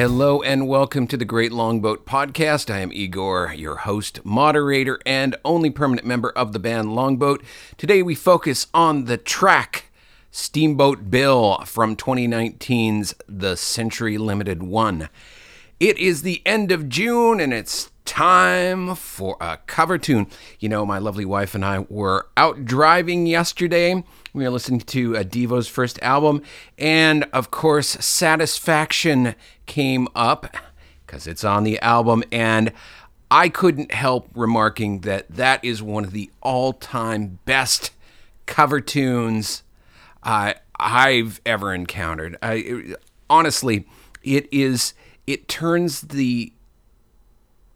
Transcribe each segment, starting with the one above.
Hello and welcome to the Great Longboat Podcast. I am Igor, your host, moderator, and only permanent member of the band Longboat. Today we focus on the track Steamboat Bill from 2019's The Century Limited One. It is the end of June and it's time for a cover tune. You know, my lovely wife and I were out driving yesterday. We were listening to Devo's first album, and of course, Satisfaction came up because it's on the album, and I couldn't help remarking that that is one of the all time best cover tunes uh, I've ever encountered. I, it, honestly, it is, it turns the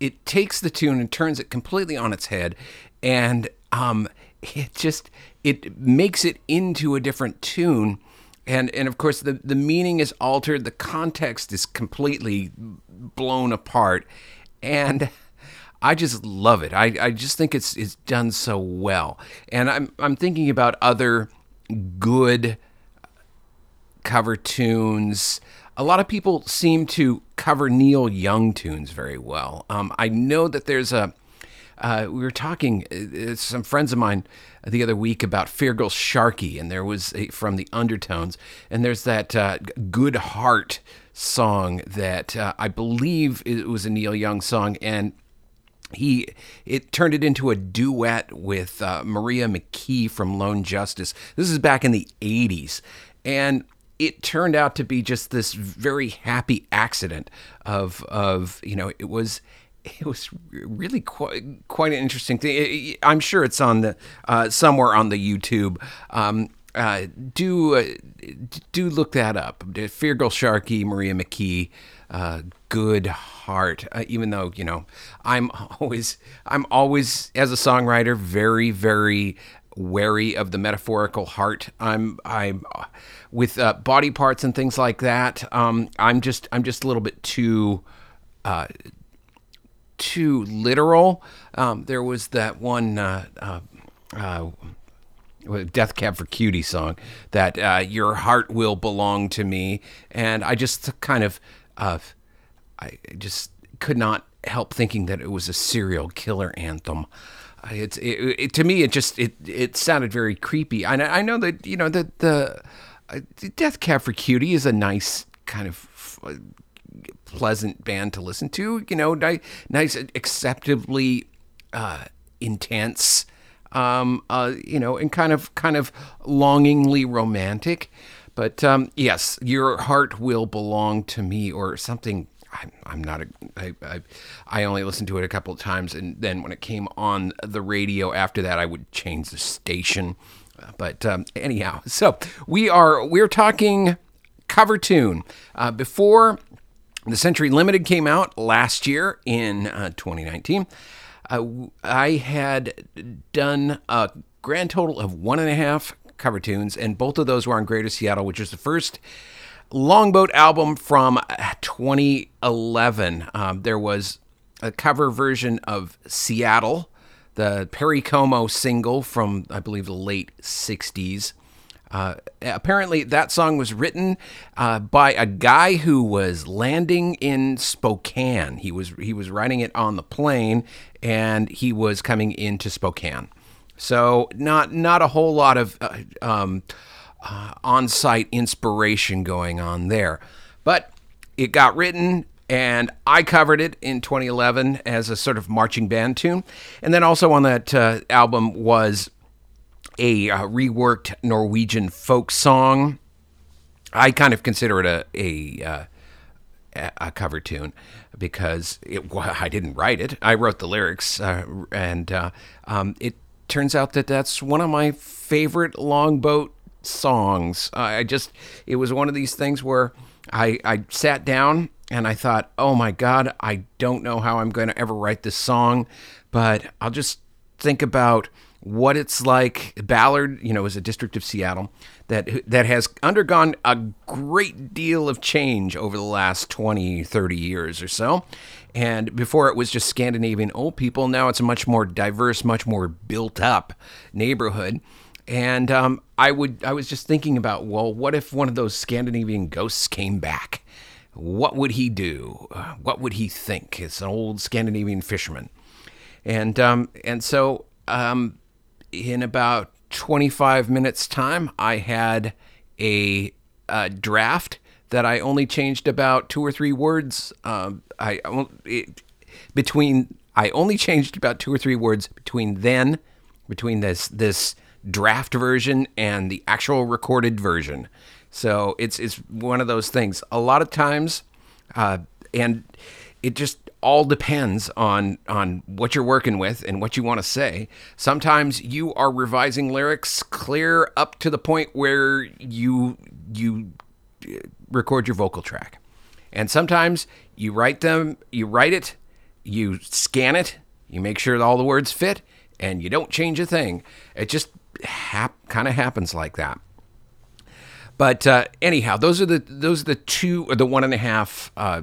it takes the tune and turns it completely on its head and um, it just it makes it into a different tune and and of course the the meaning is altered the context is completely blown apart and I just love it. I, I just think it's it's done so well. And I'm I'm thinking about other good cover tunes a lot of people seem to cover Neil Young tunes very well. Um, I know that there's a. Uh, we were talking uh, some friends of mine the other week about Feargal Sharkey, and there was a, from the Undertones, and there's that uh, "Good Heart" song that uh, I believe it was a Neil Young song, and he it turned it into a duet with uh, Maria McKee from Lone Justice. This is back in the '80s, and it turned out to be just this very happy accident of of you know it was it was really quite quite an interesting thing. I'm sure it's on the uh, somewhere on the YouTube. Um, uh, do uh, do look that up. Feargal Sharkey, Maria McKee, uh, good heart. Uh, even though you know, I'm always I'm always as a songwriter very very wary of the metaphorical heart. I'm I'm with uh, body parts and things like that. Um, I'm just I'm just a little bit too uh, too literal. Um, there was that one uh, uh, uh Death Cab for Cutie song that uh, your heart will belong to me, and I just kind of I just could not help thinking that it was a serial killer anthem. It's it, it, to me. It just it it sounded very creepy. I I know that you know that the, uh, Death Cab for Cutie is a nice kind of uh, pleasant band to listen to. You know, nice, acceptably uh, intense. Um, uh, you know, and kind of kind of longingly romantic. But um, yes, your heart will belong to me, or something I'm, I'm not a, I, I, I only listened to it a couple of times, and then when it came on the radio after that, I would change the station. But um, anyhow, so we are we're talking cover tune uh, before the Century Limited came out last year in uh, 2019. Uh, I had done a grand total of one and a half cover tunes, and both of those were on Greater Seattle, which is the first Longboat album from 2011. Um, there was a cover version of Seattle, the Perry Como single from, I believe, the late 60s. Uh, apparently, that song was written uh, by a guy who was landing in Spokane. He was he was writing it on the plane, and he was coming into Spokane. So not not a whole lot of uh, um, uh, on site inspiration going on there. But it got written, and I covered it in 2011 as a sort of marching band tune. And then also on that uh, album was a uh, reworked Norwegian folk song. I kind of consider it a, a, uh, a cover tune because it, well, I didn't write it. I wrote the lyrics, uh, and uh, um, it turns out that that's one of my favorite longboat songs. I just, it was one of these things where I, I sat down and I thought, oh my God, I don't know how I'm going to ever write this song, but I'll just think about what it's like. Ballard, you know, is a district of Seattle that that has undergone a great deal of change over the last 20, 30 years or so. And before it was just Scandinavian old people, now it's a much more diverse, much more built up neighborhood. And um, I would I was just thinking about well, what if one of those Scandinavian ghosts came back? what would he do? What would he think? It's an old Scandinavian fisherman, and um, and so um, in about 25 minutes time, I had a, a draft that I only changed about two or three words. Um, I it, between I only changed about two or three words between then, between this this draft version and the actual recorded version. So it's it's one of those things. A lot of times, uh, and it just all depends on on what you're working with and what you want to say. Sometimes you are revising lyrics clear up to the point where you you uh, record your vocal track. And sometimes you write them, you write it, you scan it, you make sure all the words fit, and you don't change a thing. It just hap- kind of happens like that. But uh, anyhow, those are the those are the two or the one and a half uh,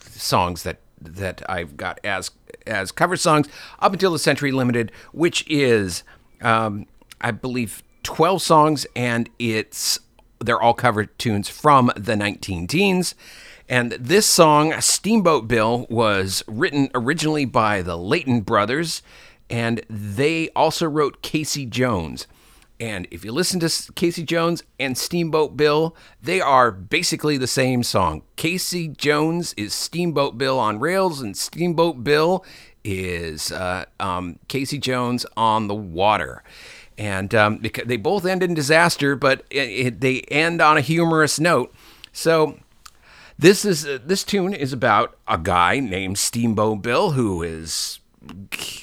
songs that that I've got as as cover songs up until the Century Limited, which is um, I believe twelve songs, and it's they're all cover tunes from the 19 teens. And this song, Steamboat Bill, was written originally by the Leighton brothers, and they also wrote Casey Jones. And if you listen to Casey Jones and Steamboat Bill, they are basically the same song. Casey Jones is Steamboat Bill on rails, and Steamboat Bill is uh, um, Casey Jones on the water and um, they both end in disaster, but it, it, they end on a humorous note. So this is uh, this tune is about a guy named Steamboat Bill who is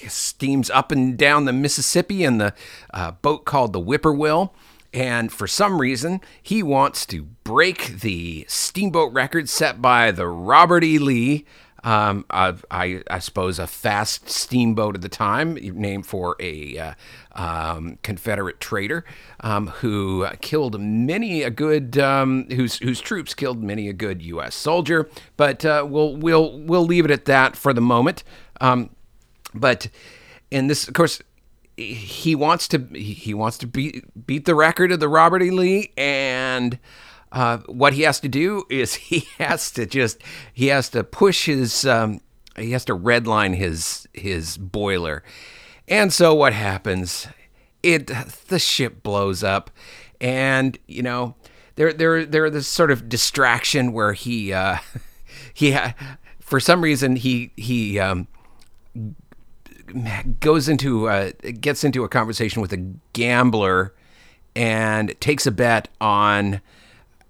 steams up and down the Mississippi in the uh, boat called the Whippoorwill. And for some reason, he wants to break the steamboat record set by the Robert E. Lee um, I, I, suppose a fast steamboat at the time, named for a uh, um, Confederate trader um, who killed many a good, um, whose whose troops killed many a good U.S. soldier. But uh, we'll we'll we'll leave it at that for the moment. But in this, of course, he wants to he wants to beat beat the record of the Robert E. Lee and. Uh, what he has to do is he has to just he has to push his um, he has to redline his his boiler, and so what happens? It the ship blows up, and you know there there there this sort of distraction where he uh, he ha- for some reason he he um, goes into uh, gets into a conversation with a gambler and takes a bet on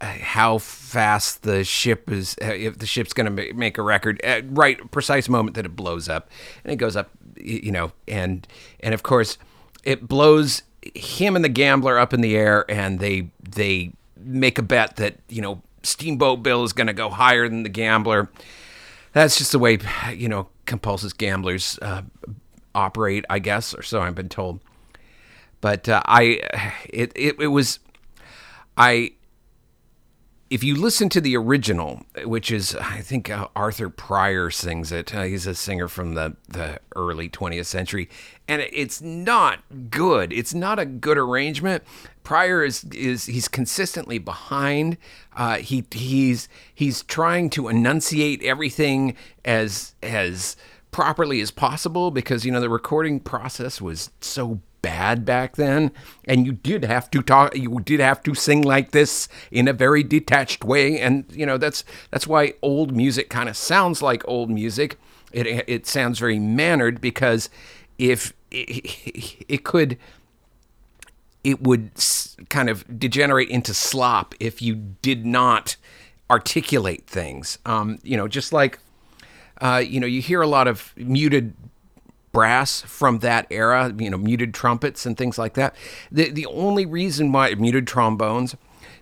how fast the ship is if the ship's going to make a record at right precise moment that it blows up. And it goes up you know and and of course it blows him and the gambler up in the air and they they make a bet that you know steamboat bill is going to go higher than the gambler. That's just the way you know compulsive gamblers uh, operate i guess or so i've been told but uh, i it, it it was i if you listen to the original, which is, I think uh, Arthur Pryor sings it, uh, he's a singer from the, the early 20th century, and it's not good. It's not a good arrangement. Pryor is, is he's consistently behind. Uh, he he's he's trying to enunciate everything as as properly as possible because you know the recording process was so bad back then and you did have to talk you did have to sing like this in a very detached way and you know that's that's why old music kind of sounds like old music. It it sounds very mannered because if it, it could it would kind of degenerate into slop if you did not articulate things. Um, you know just like uh, you know you hear a lot of muted brass from that era, you know, muted trumpets and things like that. The the only reason why muted trombones,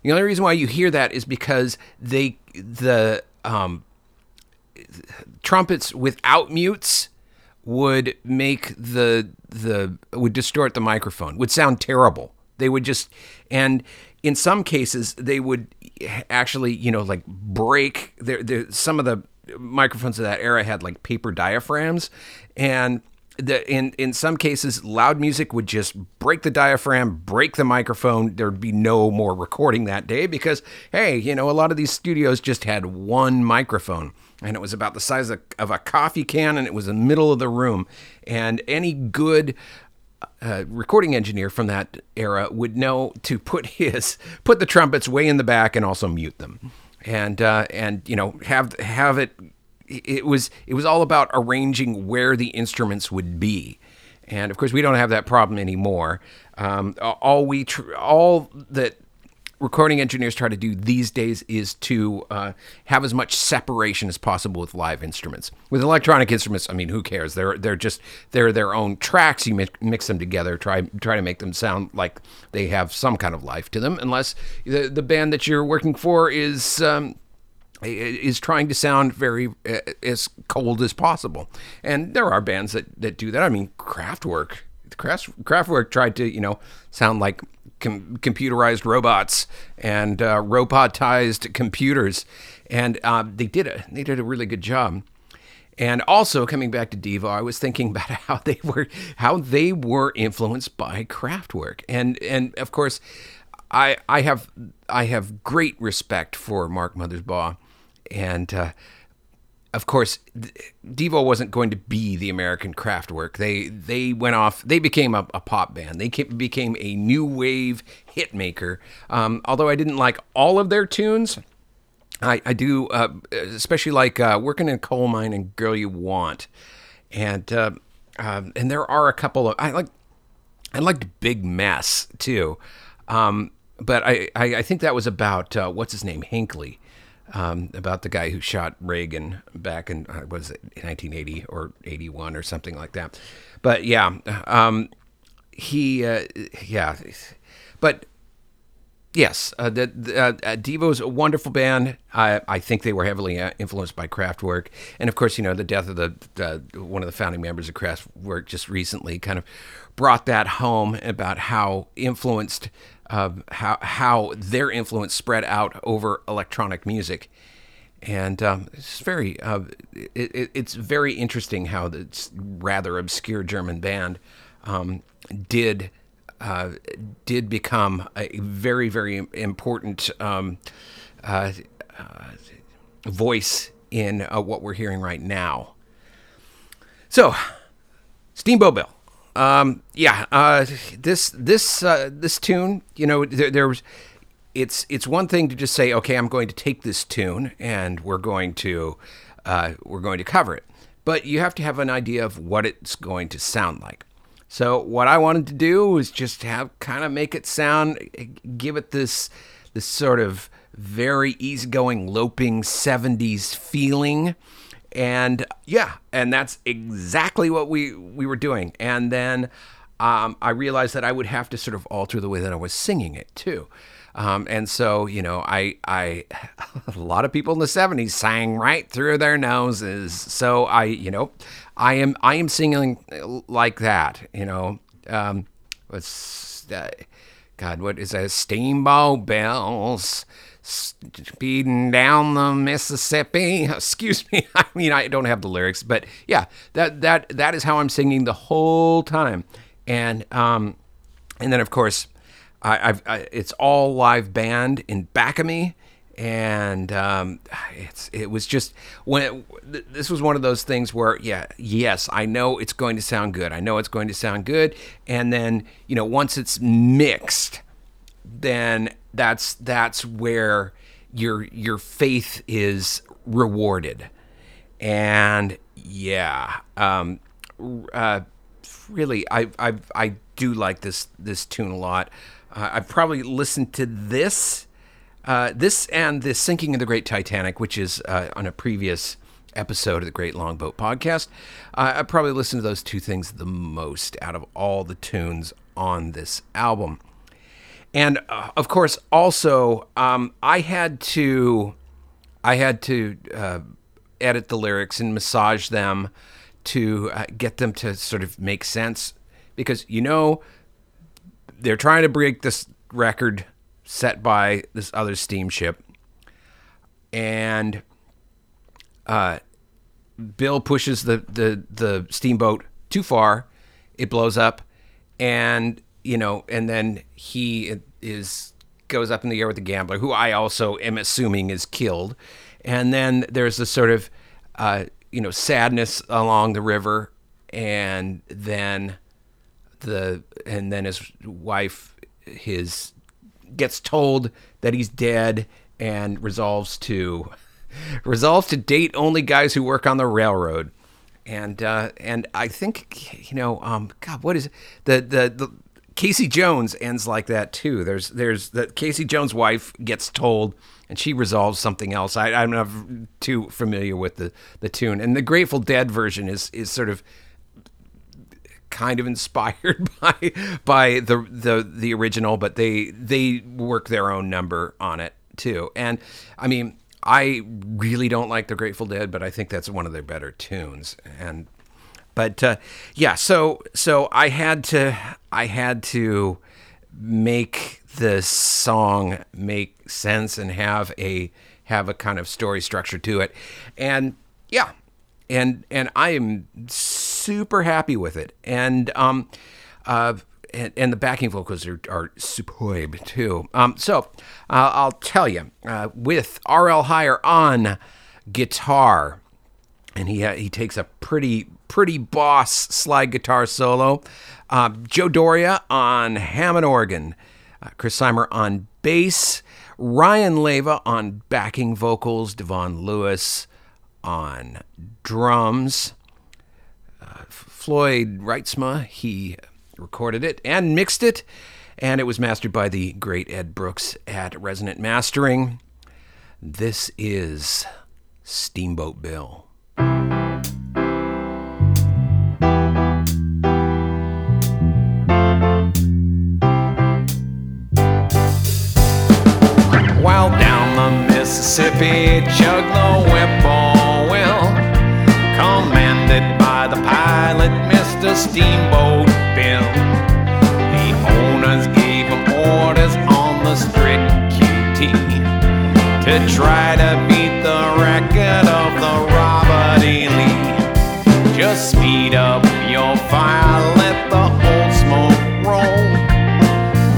the only reason why you hear that is because they the um, trumpets without mutes would make the the would distort the microphone, would sound terrible. They would just and in some cases they would actually you know like break there some of the microphones of that era had like paper diaphragms and the, in in some cases, loud music would just break the diaphragm, break the microphone. There'd be no more recording that day because, hey, you know, a lot of these studios just had one microphone, and it was about the size of, of a coffee can, and it was in the middle of the room. And any good uh, recording engineer from that era would know to put his put the trumpets way in the back and also mute them, and uh, and you know have have it. It was it was all about arranging where the instruments would be, and of course we don't have that problem anymore. Um, all we tr- all that recording engineers try to do these days is to uh, have as much separation as possible with live instruments. With electronic instruments, I mean, who cares? They're they're just they're their own tracks. You mix, them together, try try to make them sound like they have some kind of life to them. Unless the the band that you're working for is. Um, is trying to sound very uh, as cold as possible, and there are bands that, that do that. I mean, Kraftwerk, Kraftwerk tried to you know sound like com- computerized robots and uh, robotized computers, and uh, they did it. They did a really good job. And also coming back to Devo, I was thinking about how they were how they were influenced by Kraftwerk, and and of course, I I have I have great respect for Mark Mothersbaugh, and uh, of course, Devo wasn't going to be the American Kraftwerk. They they went off. They became a, a pop band. They came, became a new wave hit maker. Um, although I didn't like all of their tunes, I, I do uh, especially like uh, "Working in a Coal Mine" and "Girl You Want," and uh, um, and there are a couple of I like I liked "Big Mess" too, um, but I, I, I think that was about uh, what's his name Hinckley um, about the guy who shot Reagan back in uh, was it 1980 or 81 or something like that. But yeah, um, he uh, yeah, but yes, uh, the, the uh, Devo's a wonderful band. I, I think they were heavily uh, influenced by Kraftwerk, and of course, you know, the death of the one of the founding members of Kraftwerk just recently kind of brought that home about how influenced uh, how how their influence spread out over electronic music, and um, it's very uh, it, it's very interesting how this rather obscure German band um, did uh, did become a very very important um, uh, uh, voice in uh, what we're hearing right now. So, Steamboat Bill. Um, yeah, uh, this this uh, this tune, you know, there, there, was. It's it's one thing to just say, okay, I'm going to take this tune and we're going to uh, we're going to cover it, but you have to have an idea of what it's going to sound like. So what I wanted to do was just have kind of make it sound, give it this this sort of very easygoing, loping '70s feeling and yeah, and that's exactly what we we were doing. And then um, I realized that I would have to sort of alter the way that I was singing it too. Um, and so, you know, I, I, a lot of people in the '70s sang right through their noses. So I, you know, I am, I am singing like that. You know, um, what's, uh, God, what is that? Steamboat bells speeding down the Mississippi. Excuse me. I mean, I don't have the lyrics, but yeah, that that that is how I'm singing the whole time, and um, and then of course, I, I've I, it's all live band in back of me, and um, it's it was just when it, this was one of those things where yeah, yes, I know it's going to sound good. I know it's going to sound good, and then you know once it's mixed then that's that's where your your faith is rewarded. And yeah, um, uh, really, I, I I do like this this tune a lot. Uh, I've probably listened to this, uh, this and the sinking of the Great Titanic, which is uh, on a previous episode of the Great Longboat podcast. Uh, I probably listened to those two things the most out of all the tunes on this album. And uh, of course, also, um, I had to, I had to uh, edit the lyrics and massage them to uh, get them to sort of make sense. Because you know they're trying to break this record set by this other steamship, and uh, Bill pushes the the the steamboat too far, it blows up, and you know, and then he is goes up in the air with the gambler, who I also am assuming is killed, and then there's this sort of uh, you know sadness along the river, and then the and then his wife his gets told that he's dead and resolves to resolves to date only guys who work on the railroad. And uh, and I think you know, um, God, what is the the the Casey Jones ends like that too. There's there's the Casey Jones' wife gets told, and she resolves something else. I, I'm not too familiar with the the tune, and the Grateful Dead version is is sort of kind of inspired by by the the the original, but they they work their own number on it too. And I mean, I really don't like the Grateful Dead, but I think that's one of their better tunes. And but uh, yeah, so so I had to I had to make the song make sense and have a have a kind of story structure to it. And yeah, and and I am super happy with it. And um, uh, and, and the backing vocals are, are superb too. Um, so uh, I'll tell you, uh, with R.L. Higher on guitar, and he he takes a pretty pretty boss slide guitar solo. Uh, Joe Doria on Hammond organ, uh, Chris Seimer on bass, Ryan Leva on backing vocals, Devon Lewis on drums. Uh, Floyd Reitsma, he recorded it and mixed it, and it was mastered by the great Ed Brooks at Resonant Mastering. This is Steamboat Bill. Try to beat the record of the Robert E. Lee. Just speed up your fire, let the old smoke roll.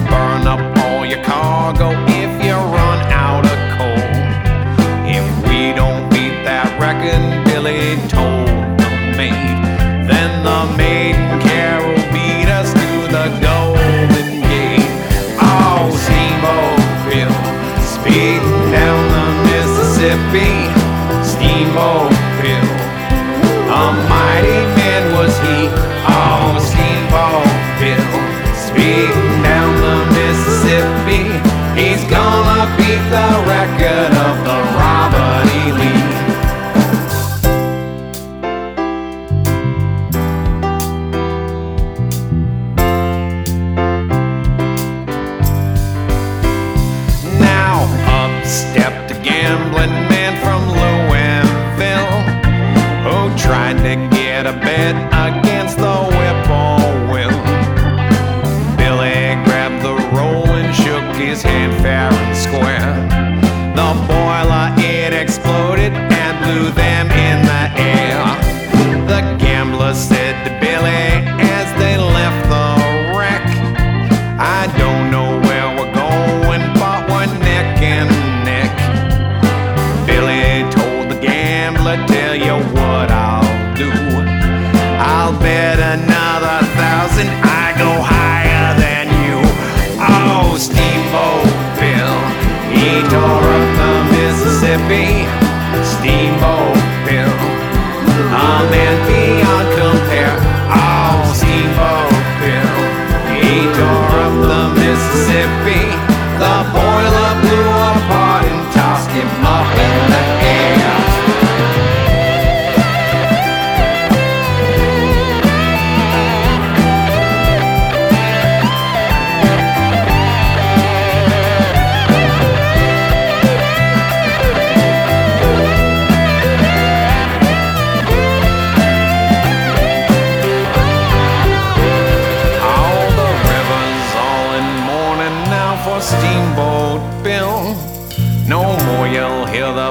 Burn up all your cargo if you run out of coal. If we don't beat that record, Billy told the maid, then the maiden carol beat us to the Golden Gate. Oh, Steamboat Bill, speeding down Mississippi. Steamboat Bill, a mighty man was he. Oh, Steamboat Bill, speeding down the Mississippi. He's gonna beat the record of the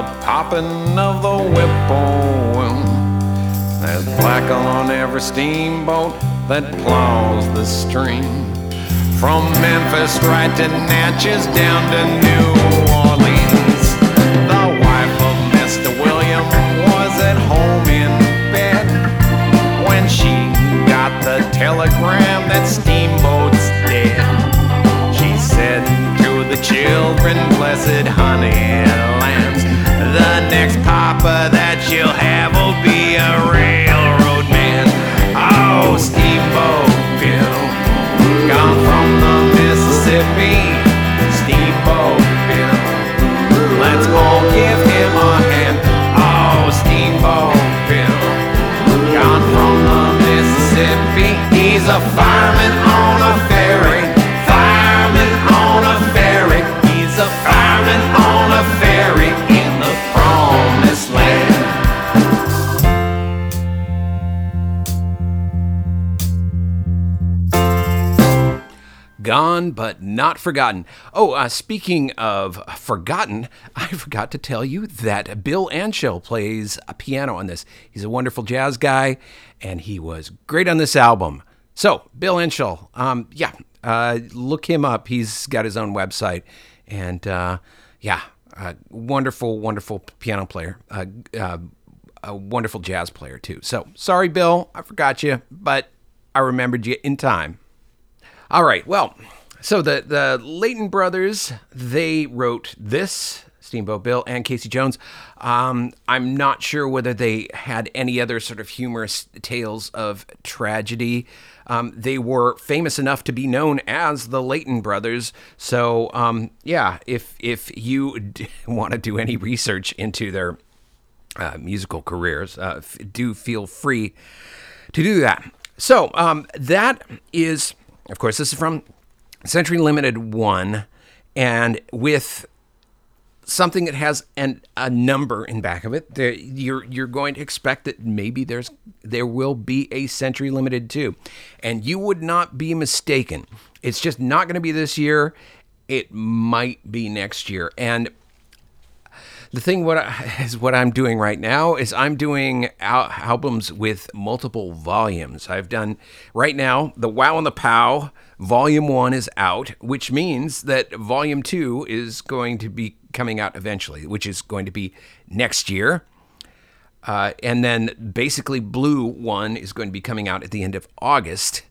the popping of the whippoorwill. There's Blackle on every steamboat that plows the stream. From Memphis right to Natchez down to New Orleans. The wife of Mr. William was at home in bed when she got the telegram that steamboat's children, blessed honey lambs, the next papa that you'll have will be a railroad man. Oh, Steamboat Bill, gone from the Mississippi. Steamboat Bill, let's all give him a hand. Oh, Steamboat Bill, gone from the Mississippi. He's a fireman not forgotten. Oh, uh, speaking of forgotten, I forgot to tell you that Bill Anschell plays a piano on this. He's a wonderful jazz guy, and he was great on this album. So, Bill Anschell, um, yeah, uh, look him up. He's got his own website, and uh, yeah, wonderful, wonderful piano player. Uh, uh, a wonderful jazz player too. So, sorry, Bill, I forgot you, but I remembered you in time. All right. Well, so the the Leighton brothers they wrote this Steamboat Bill and Casey Jones. Um, I'm not sure whether they had any other sort of humorous tales of tragedy. Um, they were famous enough to be known as the Leighton brothers. So um, yeah, if if you d- want to do any research into their uh, musical careers, uh, f- do feel free to do that. So um, that is, of course, this is from Century Limited One, and with something that has an, a number in back of it, there, you're you're going to expect that maybe there's there will be a Century Limited Two, and you would not be mistaken. It's just not going to be this year. It might be next year, and the thing what I, is what I'm doing right now is I'm doing al- albums with multiple volumes. I've done right now the Wow and the Pow volume 1 is out, which means that volume 2 is going to be coming out eventually, which is going to be next year. Uh, and then basically Blue 1 is going to be coming out at the end of August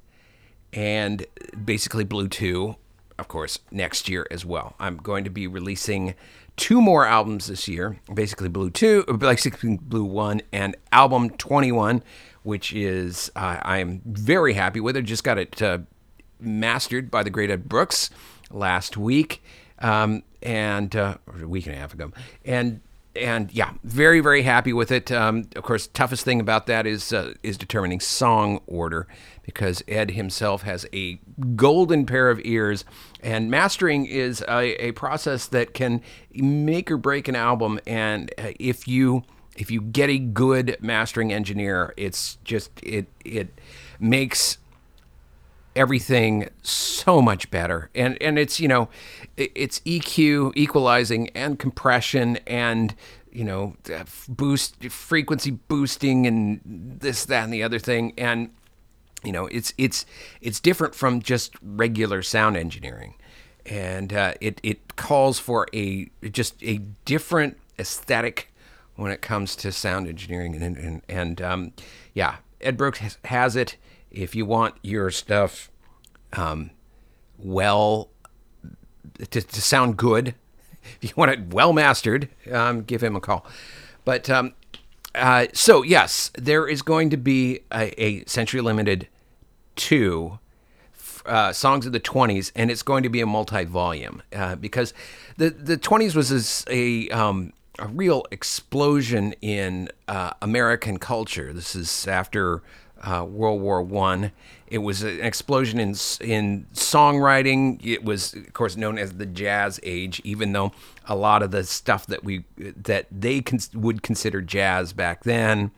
and basically Blue 2 of course, next year as well. I'm going to be releasing two more albums this year, basically Blue 2, like basically Blue 1, and album 21, which is, uh, I'm very happy with it. Just got it uh, mastered by the great Ed Brooks last week, um, and uh, a week and a half ago. And and yeah, very very happy with it. Um, of course, toughest thing about that is uh, is determining song order because Ed himself has a golden pair of ears, and mastering is a, a process that can make or break an album. And uh, if you if you get a good mastering engineer, it's just it it makes everything so much better. And and it's you know it's EQ equalizing and compression and you know boost frequency boosting and this that and the other thing. And you know it's it's it's different from just regular sound engineering. And uh, it it calls for a just a different aesthetic when it comes to sound engineering. And and, and um, yeah Ed Brooks has, has it if you want your stuff um, well to, to sound good, if you want it well mastered, um, give him a call. But um, uh, so yes, there is going to be a, a Century Limited two uh, songs of the 20s, and it's going to be a multi-volume uh, because the the 20s was a um, a real explosion in uh, American culture. This is after uh, World War One. It was an explosion in in songwriting. It was, of course, known as the Jazz Age, even though a lot of the stuff that we that they would consider jazz back then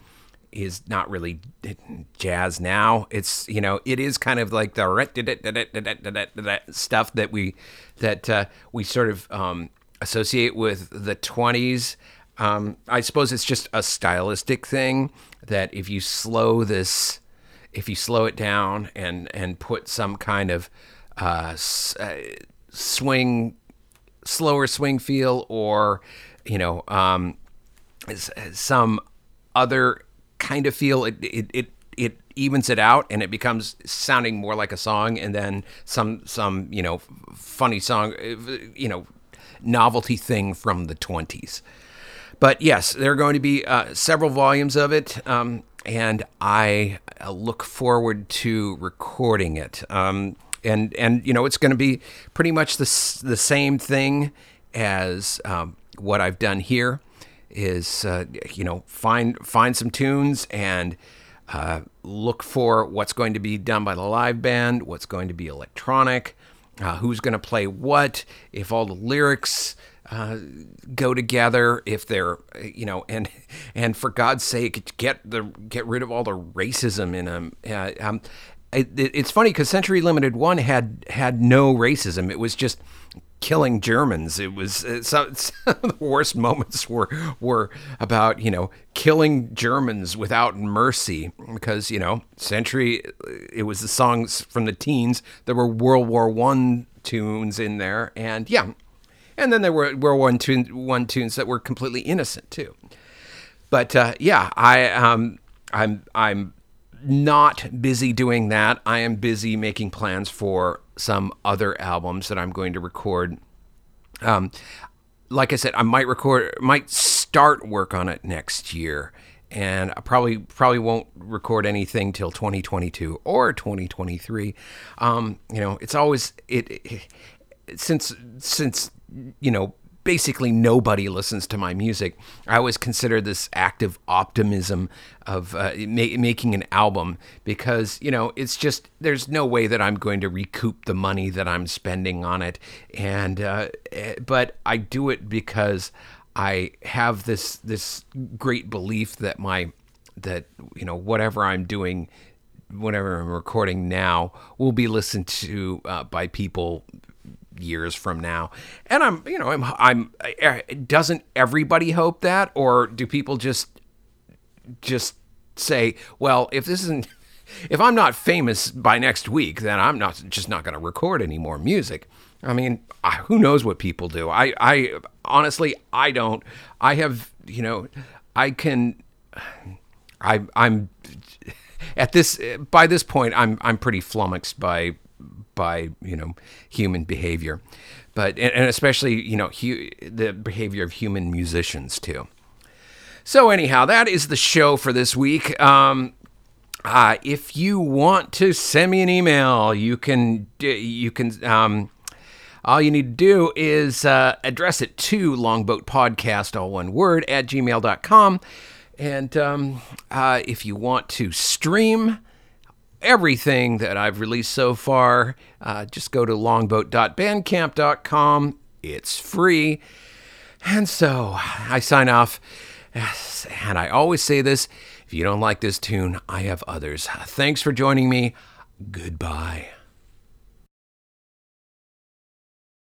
is not really jazz now. It's you know it is kind of like the stuff that we that uh, we sort of um, associate with the 20s. Um, I suppose it's just a stylistic thing. That if you slow this, if you slow it down and and put some kind of uh, uh, swing, slower swing feel, or you know, um, some other kind of feel, it it it it evens it out and it becomes sounding more like a song and then some some you know funny song uh, you know novelty thing from the 20s but yes, there are going to be uh, several volumes of it, um, and I uh, look forward to recording it. Um, and and you know, it's going to be pretty much the the same thing as um, what I've done here. Is uh, you know find find some tunes and uh, look for what's going to be done by the live band, what's going to be electronic, uh, who's going to play what, if all the lyrics uh, go together, if they're you know, and and for God's sake, get the get rid of all the racism in them. Uh, um, it, it- it's funny because Century Limited One had had no racism. It was just killing Germans. It was uh, some, some of the worst moments were were about you know killing Germans without mercy because you know Century. It was the songs from the teens. There were World War One tunes in there, and yeah, and then there were War One tune, one tunes that were completely innocent too. But uh, yeah, I um, I'm I'm not busy doing that. I am busy making plans for some other albums that I'm going to record. Um, like I said, I might record, might start work on it next year, and I probably probably won't record anything till 2022 or 2023. Um, you know, it's always it, it since since you know basically nobody listens to my music. I always consider this active optimism of uh, ma- making an album because you know it's just there's no way that I'm going to recoup the money that I'm spending on it, and uh, eh, but I do it because I have this this great belief that my that you know whatever I'm doing whatever I'm recording now will be listened to uh, by people years from now. And I'm, you know, I'm, I'm. uh, Doesn't everybody hope that, or do people just, just say, well, if this isn't, if I'm not famous by next week, then I'm not just not going to record any more music. I mean, I, who knows what people do? I, I honestly, I don't. I have, you know, I can. I, I'm at this by this point. I'm I'm pretty flummoxed by by you know human behavior, but and, especially you know hu- the behavior of human musicians too. So anyhow, that is the show for this week. Um, uh, if you want to send me an email, you can you can. Um, all you need to do is uh, address it to longboatpodcast, all one word, at gmail.com. And um, uh, if you want to stream everything that I've released so far, uh, just go to longboat.bandcamp.com. It's free. And so I sign off. And I always say this if you don't like this tune, I have others. Thanks for joining me. Goodbye.